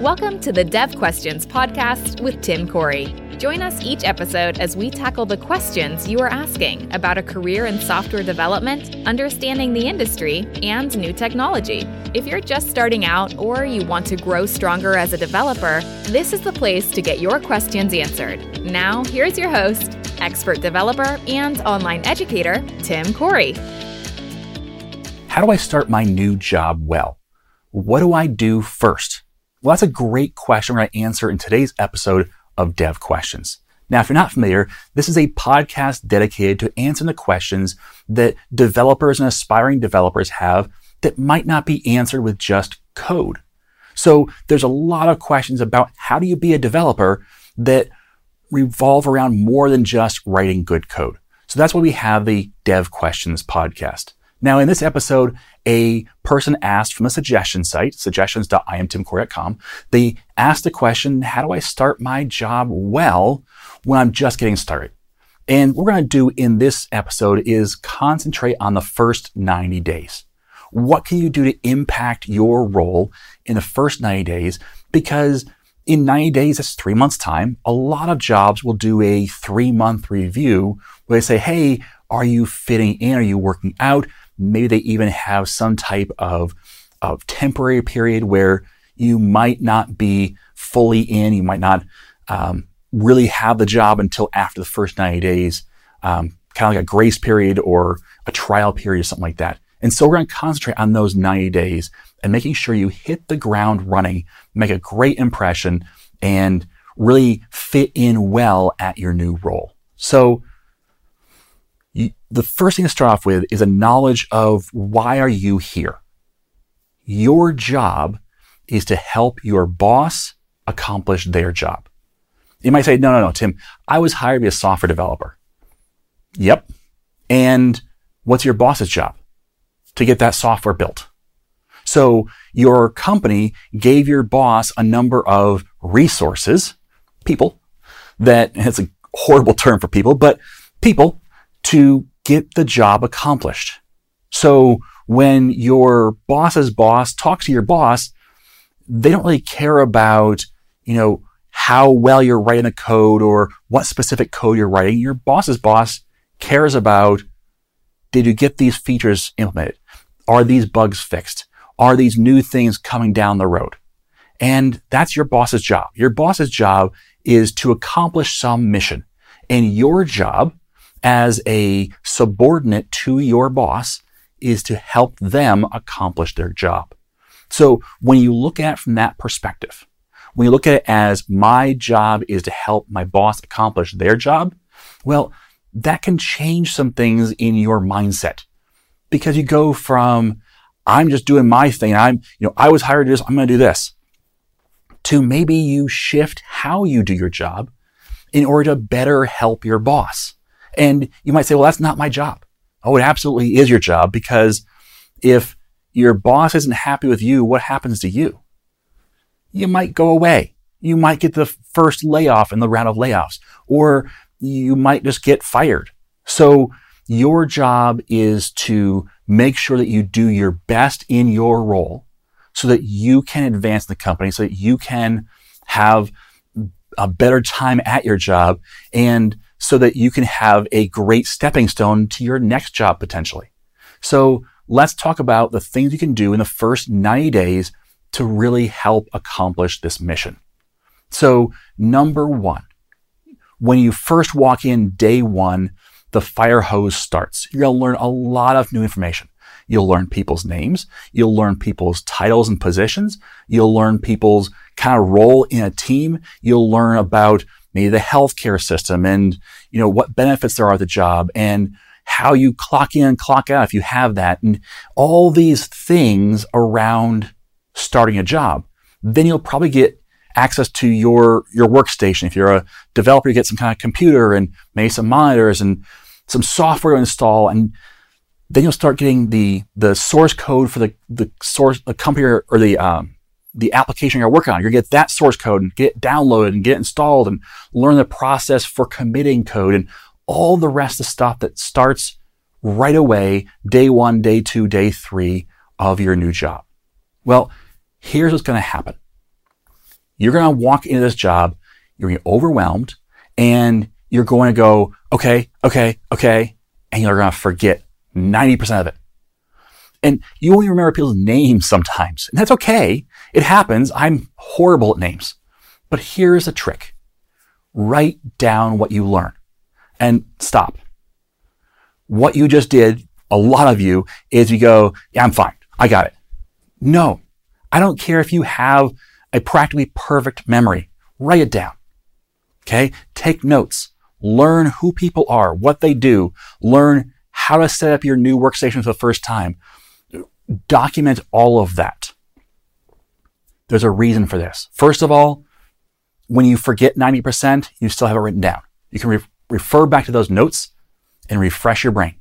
Welcome to the Dev Questions podcast with Tim Corey. Join us each episode as we tackle the questions you are asking about a career in software development, understanding the industry, and new technology. If you're just starting out or you want to grow stronger as a developer, this is the place to get your questions answered. Now, here's your host, expert developer and online educator, Tim Corey. How do I start my new job well? What do I do first? Well, that's a great question we're going to answer in today's episode of Dev Questions. Now, if you're not familiar, this is a podcast dedicated to answering the questions that developers and aspiring developers have that might not be answered with just code. So there's a lot of questions about how do you be a developer that revolve around more than just writing good code. So that's why we have the Dev Questions podcast. Now, in this episode, a person asked from a suggestion site, suggestions.iamtimcorey.com, they asked the question, how do I start my job well when I'm just getting started? And what we're going to do in this episode is concentrate on the first 90 days. What can you do to impact your role in the first 90 days? Because in 90 days, that's three months time. A lot of jobs will do a three month review where they say, Hey, are you fitting in? Are you working out? Maybe they even have some type of, of temporary period where you might not be fully in, you might not um, really have the job until after the first 90 days, um, kind of like a grace period or a trial period or something like that. And so we're going to concentrate on those 90 days and making sure you hit the ground running, make a great impression, and really fit in well at your new role. So the first thing to start off with is a knowledge of why are you here? Your job is to help your boss accomplish their job. You might say, no, no, no, Tim, I was hired to be a software developer. Yep. And what's your boss's job? To get that software built. So your company gave your boss a number of resources, people, that, it's a horrible term for people, but people to get the job accomplished. So when your boss's boss talks to your boss, they don't really care about, you know, how well you're writing the code or what specific code you're writing. Your boss's boss cares about, did you get these features implemented? Are these bugs fixed? Are these new things coming down the road? And that's your boss's job. Your boss's job is to accomplish some mission. And your job as a subordinate to your boss is to help them accomplish their job. So when you look at it from that perspective, when you look at it as my job is to help my boss accomplish their job, well, that can change some things in your mindset because you go from, I'm just doing my thing. I'm, you know, I was hired to do this. I'm going to do this to maybe you shift how you do your job in order to better help your boss. And you might say, well, that's not my job. Oh, it absolutely is your job because if your boss isn't happy with you, what happens to you? You might go away. You might get the first layoff in the round of layoffs, or you might just get fired. So your job is to make sure that you do your best in your role so that you can advance the company, so that you can have a better time at your job and so that you can have a great stepping stone to your next job potentially. So let's talk about the things you can do in the first 90 days to really help accomplish this mission. So number one, when you first walk in day one, the fire hose starts. You're going to learn a lot of new information. You'll learn people's names. You'll learn people's titles and positions. You'll learn people's kind of role in a team. You'll learn about maybe the healthcare system and, you know, what benefits there are at the job and how you clock in, clock out if you have that and all these things around starting a job. Then you'll probably get access to your, your workstation. If you're a developer, you get some kind of computer and maybe some monitors and some software to install. And then you'll start getting the, the source code for the, the source, the company or, the, um, the application you're working on. You're going to get that source code and get downloaded and get installed and learn the process for committing code and all the rest of the stuff that starts right away, day one, day two, day three of your new job. Well, here's what's going to happen. You're going to walk into this job, you're going to be overwhelmed, and you're going to go, okay, okay, okay, and you're going to forget 90% of it. And you only remember people's names sometimes, and that's okay. It happens. I'm horrible at names. But here's a trick. Write down what you learn and stop. What you just did, a lot of you, is you go, yeah, I'm fine. I got it. No, I don't care if you have a practically perfect memory. Write it down. Okay. Take notes. Learn who people are, what they do. Learn how to set up your new workstation for the first time. Document all of that. There's a reason for this. First of all, when you forget 90%, you still have it written down. You can re- refer back to those notes and refresh your brain.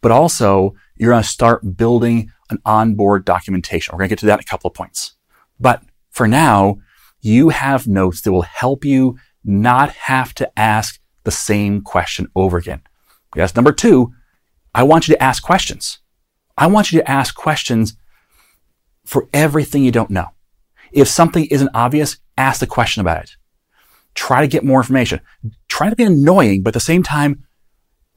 But also, you're going to start building an onboard documentation. We're going to get to that in a couple of points. But for now, you have notes that will help you not have to ask the same question over again. Yes. Number two, I want you to ask questions. I want you to ask questions for everything you don't know. If something isn't obvious, ask the question about it. Try to get more information. Try to be annoying, but at the same time,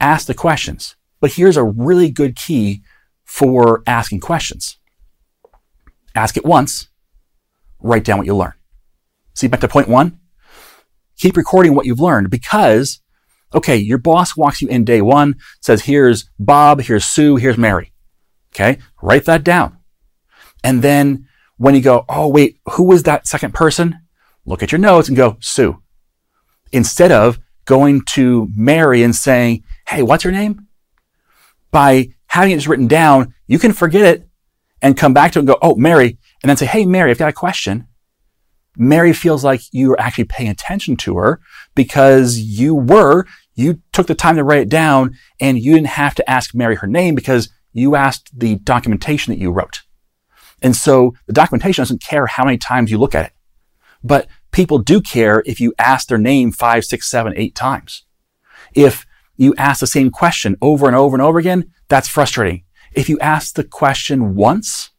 ask the questions. But here's a really good key for asking questions. Ask it once, write down what you learn. See, back to point one. Keep recording what you've learned because, okay, your boss walks you in day one, says, here's Bob, here's Sue, here's Mary. Okay, write that down. And then when you go, oh, wait, who was that second person? Look at your notes and go, Sue. Instead of going to Mary and saying, hey, what's her name? By having it just written down, you can forget it and come back to it and go, oh, Mary, and then say, hey, Mary, I've got a question. Mary feels like you are actually paying attention to her because you were, you took the time to write it down and you didn't have to ask Mary her name because you asked the documentation that you wrote. And so the documentation doesn't care how many times you look at it. But people do care if you ask their name five, six, seven, eight times. If you ask the same question over and over and over again, that's frustrating. If you ask the question once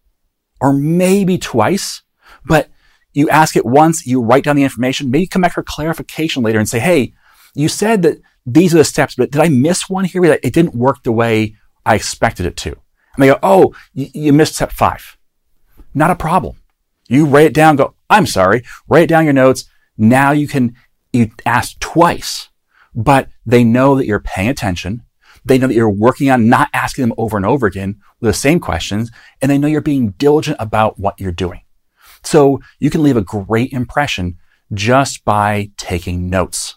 or maybe twice, but you ask it once, you write down the information, maybe come back for clarification later and say, Hey, you said that these are the steps, but did I miss one here? It didn't work the way I expected it to. And they go, Oh, you missed step five. Not a problem. You write it down, go, I'm sorry, write down your notes. Now you can, you ask twice, but they know that you're paying attention. They know that you're working on not asking them over and over again with the same questions, and they know you're being diligent about what you're doing. So you can leave a great impression just by taking notes.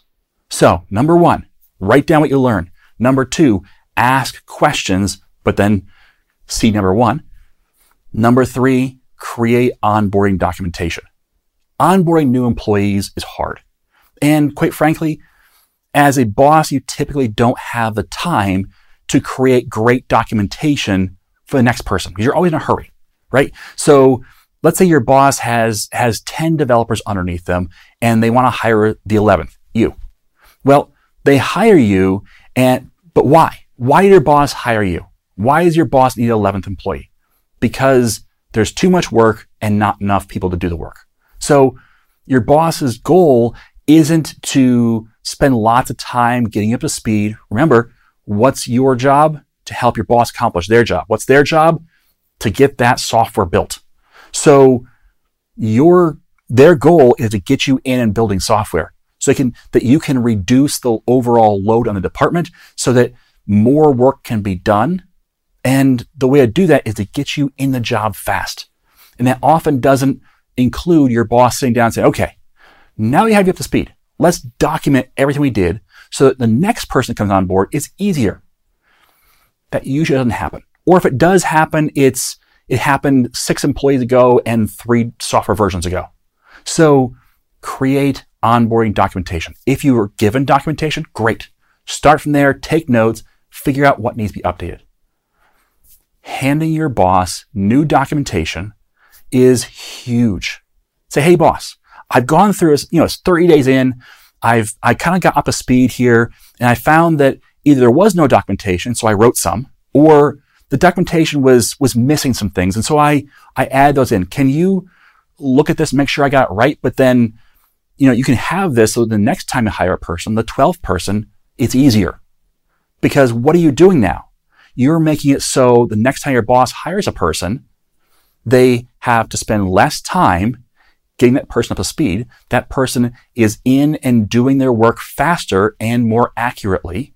So number one, write down what you learn. Number two, ask questions, but then see number one. Number three, create onboarding documentation. Onboarding new employees is hard. And quite frankly, as a boss, you typically don't have the time to create great documentation for the next person because you're always in a hurry, right? So let's say your boss has, has 10 developers underneath them and they want to hire the 11th, you. Well, they hire you and, but why? Why did your boss hire you? Why does your boss need an 11th employee? Because there's too much work and not enough people to do the work. So your boss's goal isn't to spend lots of time getting up to speed. Remember, what's your job? To help your boss accomplish their job. What's their job? To get that software built. So your, their goal is to get you in and building software. So can, that you can reduce the overall load on the department so that more work can be done. And the way to do that is to get you in the job fast. And that often doesn't include your boss sitting down and saying, okay, now we have you up to speed. Let's document everything we did so that the next person that comes on board is easier. That usually doesn't happen. Or if it does happen, it's it happened six employees ago and three software versions ago. So create onboarding documentation. If you were given documentation, great. Start from there, take notes, figure out what needs to be updated. Handing your boss new documentation is huge. Say, hey boss, I've gone through, you know, it's 30 days in. I've, I kind of got up to speed here and I found that either there was no documentation, so I wrote some, or the documentation was was missing some things, and so I I add those in. Can you look at this, make sure I got it right. But then, you know, you can have this so the next time you hire a person, the 12th person, it's easier. Because what are you doing now? You're making it so the next time your boss hires a person, they have to spend less time getting that person up to speed. That person is in and doing their work faster and more accurately,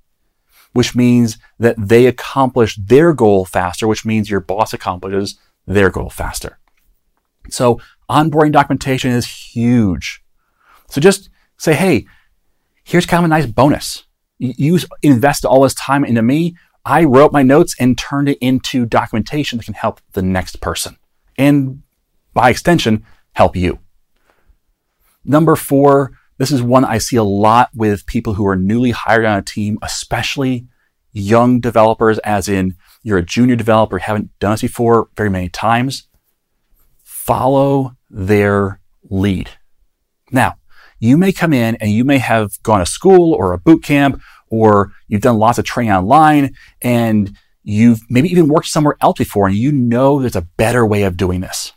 which means that they accomplish their goal faster, which means your boss accomplishes their goal faster. So onboarding documentation is huge. So just say, hey, here's kind of a nice bonus. You invest all this time into me. I wrote my notes and turned it into documentation that can help the next person. And by extension, help you. Number four, this is one I see a lot with people who are newly hired on a team, especially young developers, as in you're a junior developer, haven't done this before very many times. Follow their lead. Now, you may come in and you may have gone to school or a boot camp or you've done lots of training online and you've maybe even worked somewhere else before and you know there's a better way of doing this.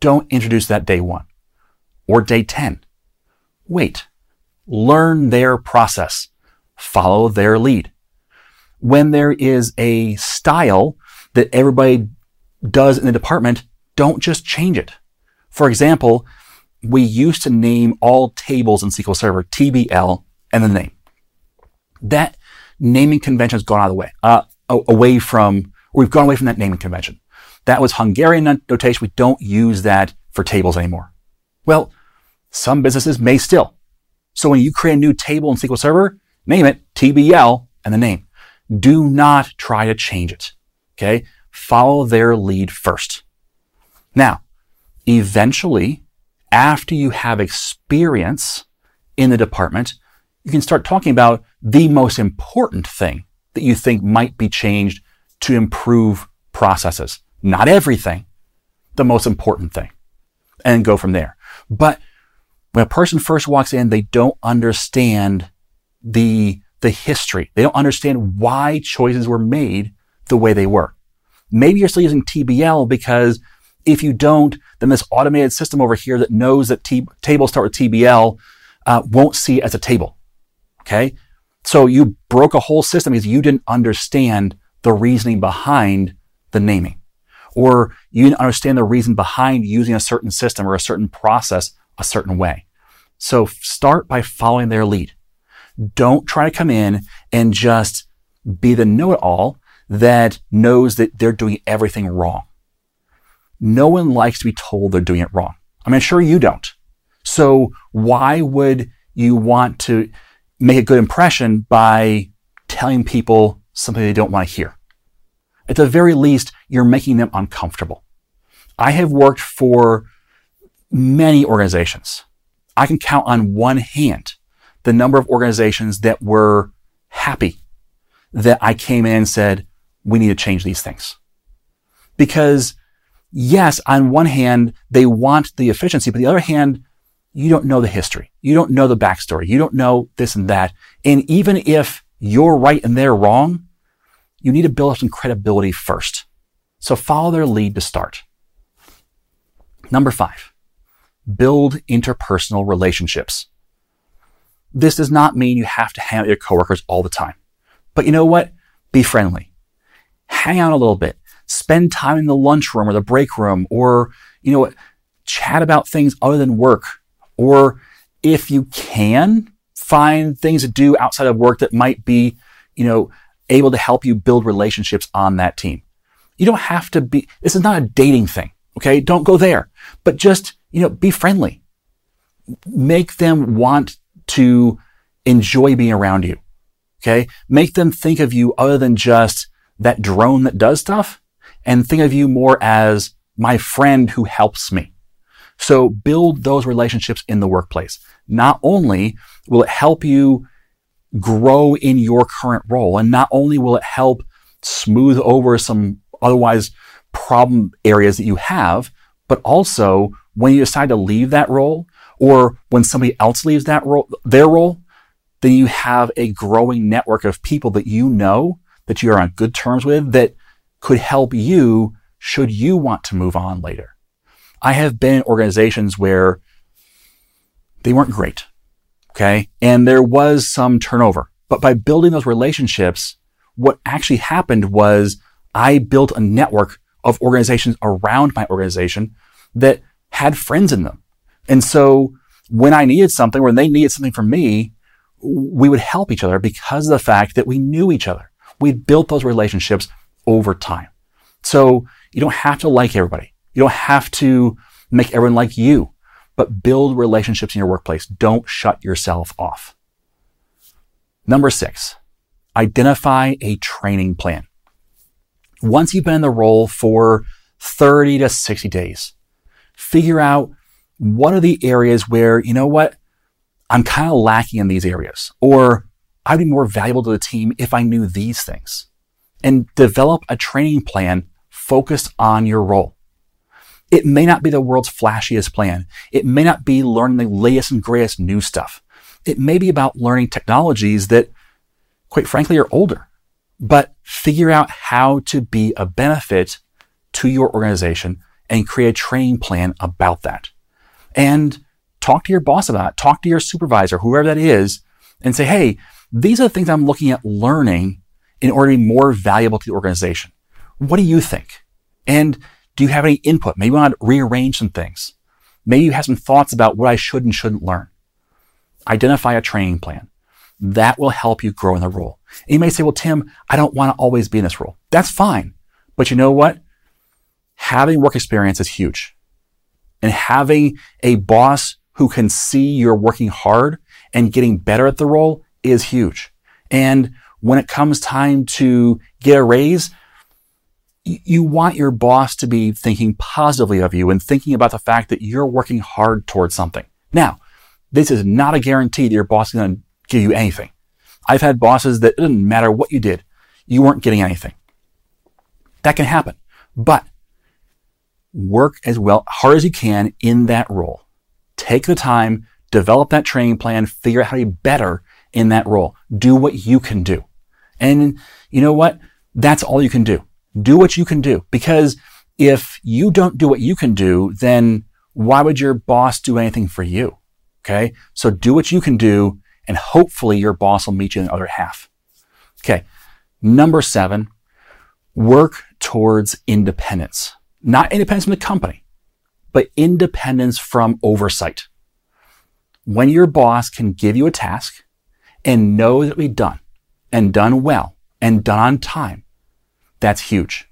Don't introduce that day one or day 10. Wait. Learn their process. Follow their lead. When there is a style that everybody does in the department, don't just change it. For example, we used to name all tables in SQL Server TBL and the name. That naming convention has gone out of the way, uh, away from, we've gone away from that naming convention. That was Hungarian notation. We don't use that for tables anymore. Well, some businesses may still. So when you create a new table in SQL Server, name it TBL and the name. Do not try to change it. Okay. Follow their lead first. Now, eventually, after you have experience in the department, you can start talking about the most important thing that you think might be changed to improve processes. Not everything, the most important thing, and go from there. But when a person first walks in, they don't understand the, the history. They don't understand why choices were made the way they were. Maybe you're still using TBL because if you don't, then this automated system over here that knows that t- tables start with TBL uh, won't see it as a table. Okay. So you broke a whole system because you didn't understand the reasoning behind the naming or you didn't understand the reason behind using a certain system or a certain process a certain way. So start by following their lead. Don't try to come in and just be the know-it-all that knows that they're doing everything wrong. No one likes to be told they're doing it wrong. I mean, sure you don't. So why would you want to make a good impression by telling people something they don't want to hear. At the very least, you're making them uncomfortable. I have worked for many organizations. I can count on one hand the number of organizations that were happy that I came in and said, we need to change these things. Because yes, on one hand, they want the efficiency, but the other hand, you don't know the history. You don't know the backstory. You don't know this and that. And even if you're right and they're wrong, you need to build up some credibility first. So follow their lead to start. Number five, build interpersonal relationships. This does not mean you have to hang out with your coworkers all the time. But you know what? Be friendly. Hang out a little bit. Spend time in the lunchroom or the break room or, you know, chat about things other than work or if you can find things to do outside of work that might be, you know, able to help you build relationships on that team. You don't have to be, this is not a dating thing. Okay. Don't go there, but just, you know, be friendly. Make them want to enjoy being around you. Okay. Make them think of you other than just that drone that does stuff and think of you more as my friend who helps me. So build those relationships in the workplace. Not only will it help you grow in your current role, and not only will it help smooth over some otherwise problem areas that you have, but also when you decide to leave that role or when somebody else leaves that role, their role, then you have a growing network of people that you know that you are on good terms with that could help you should you want to move on later. I have been in organizations where they weren't great. Okay. And there was some turnover, but by building those relationships, what actually happened was I built a network of organizations around my organization that had friends in them. And so when I needed something, when they needed something from me, we would help each other because of the fact that we knew each other. We built those relationships over time. So you don't have to like everybody. You don't have to make everyone like you, but build relationships in your workplace. Don't shut yourself off. Number six, identify a training plan. Once you've been in the role for 30 to 60 days, figure out what are the areas where, you know what, I'm kind of lacking in these areas, or I'd be more valuable to the team if I knew these things. And develop a training plan focused on your role. It may not be the world's flashiest plan. It may not be learning the latest and greatest new stuff. It may be about learning technologies that, quite frankly, are older. But figure out how to be a benefit to your organization and create a training plan about that. And talk to your boss about it. Talk to your supervisor, whoever that is, and say, hey, these are the things I'm looking at learning in order to be more valuable to the organization. What do you think? And do you have any input? Maybe you want to rearrange some things. Maybe you have some thoughts about what I should and shouldn't learn. Identify a training plan. That will help you grow in the role. And you may say, well, Tim, I don't want to always be in this role. That's fine. But you know what? Having work experience is huge. And having a boss who can see you're working hard and getting better at the role is huge. And when it comes time to get a raise, you want your boss to be thinking positively of you and thinking about the fact that you're working hard towards something. Now, this is not a guarantee that your boss is going to give you anything. I've had bosses that it doesn't matter what you did, you weren't getting anything. That can happen. But work as well, hard as you can in that role. Take the time, develop that training plan, figure out how to be better in that role. Do what you can do. And you know what? That's all you can do. Do what you can do. Because if you don't do what you can do, then why would your boss do anything for you? Okay. So do what you can do and hopefully your boss will meet you in the other half. Okay. Number seven, work towards independence. Not independence from the company, but independence from oversight. When your boss can give you a task and know that it'll be done and done well and done on time, that's huge.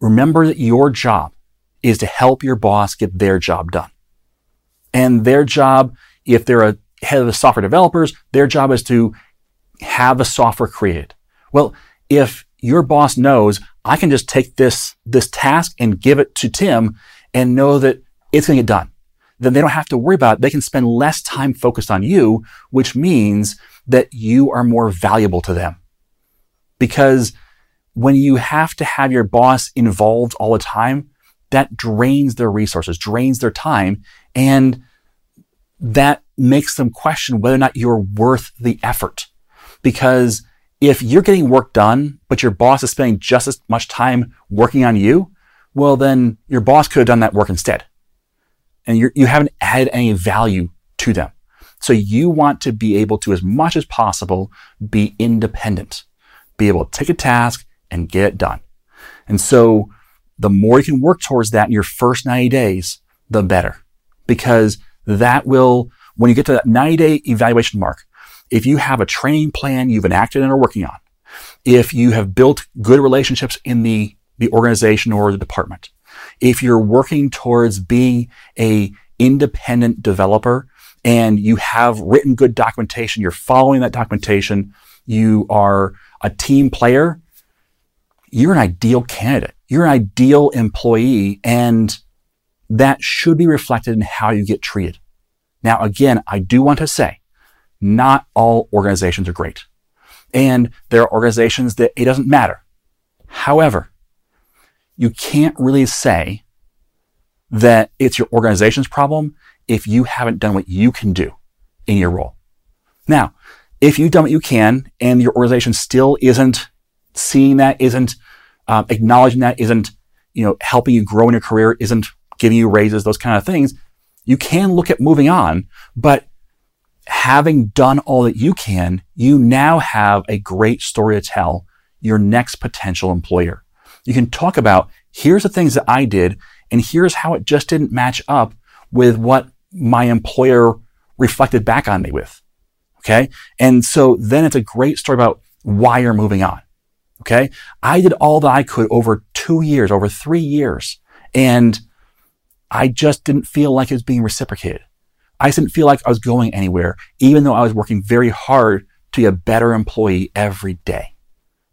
Remember that your job is to help your boss get their job done. And their job if they're a head of the software developers, their job is to have the software created. Well, if your boss knows I can just take this, this task and give it to Tim and know that it's going to get done, then they don't have to worry about it. They can spend less time focused on you, which means that you are more valuable to them. Because when you have to have your boss involved all the time, that drains their resources, drains their time, and that makes them question whether or not you're worth the effort. Because if you're getting work done, but your boss is spending just as much time working on you, well, then your boss could have done that work instead. And you're, you haven't added any value to them. So you want to be able to, as much as possible, be independent, be able to take a task and get it done. And so the more you can work towards that in your first 90 days, the better. Because that will, when you get to that 90 day evaluation mark, if you have a training plan you've enacted and are working on, if you have built good relationships in the, the organization or the department, if you're working towards being a independent developer and you have written good documentation, you're following that documentation, you are a team player, you're an ideal candidate. You're an ideal employee and that should be reflected in how you get treated. Now, again, I do want to say, not all organizations are great. And there are organizations that it doesn't matter. However, you can't really say that it's your organization's problem if you haven't done what you can do in your role. Now, if you've done what you can and your organization still isn't seeing that, isn't um, acknowledging that, isn't you know, helping you grow in your career, isn't giving you raises, those kind of things, you can look at moving on. But having done all that you can, you now have a great story to tell your next potential employer. You can talk about here's the things that I did and here's how it just didn't match up with what my employer reflected back on me with. Okay. And so then it's a great story about why you're moving on. Okay. I did all that I could over two years, over three years, and I just didn't feel like it was being reciprocated. I didn't feel like I was going anywhere, even though I was working very hard to be a better employee every day.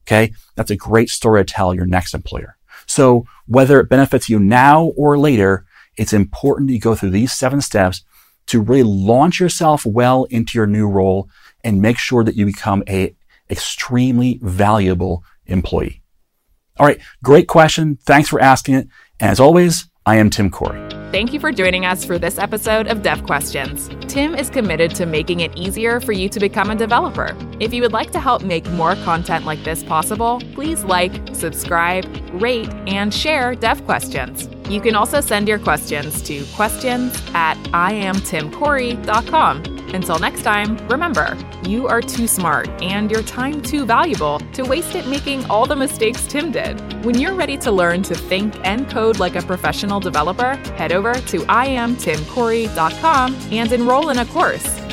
Okay. That's a great story to tell your next employer. So whether it benefits you now or later, it's important you go through these seven steps to really launch yourself well into your new role and make sure that you become a extremely valuable employee. All right. Great question. Thanks for asking it. And as always, I am Tim Corey. Thank you for joining us for this episode of Dev Questions. Tim is committed to making it easier for you to become a developer. If you would like to help make more content like this possible, please like, subscribe, rate, and share Dev Questions. You can also send your questions to questions at iamtimcorey.com. Until next time, remember, you are too smart and your time too valuable to waste it making all the mistakes Tim did. When you're ready to learn to think and code like a professional developer, head over to iamtimcorey.com and enroll in a course.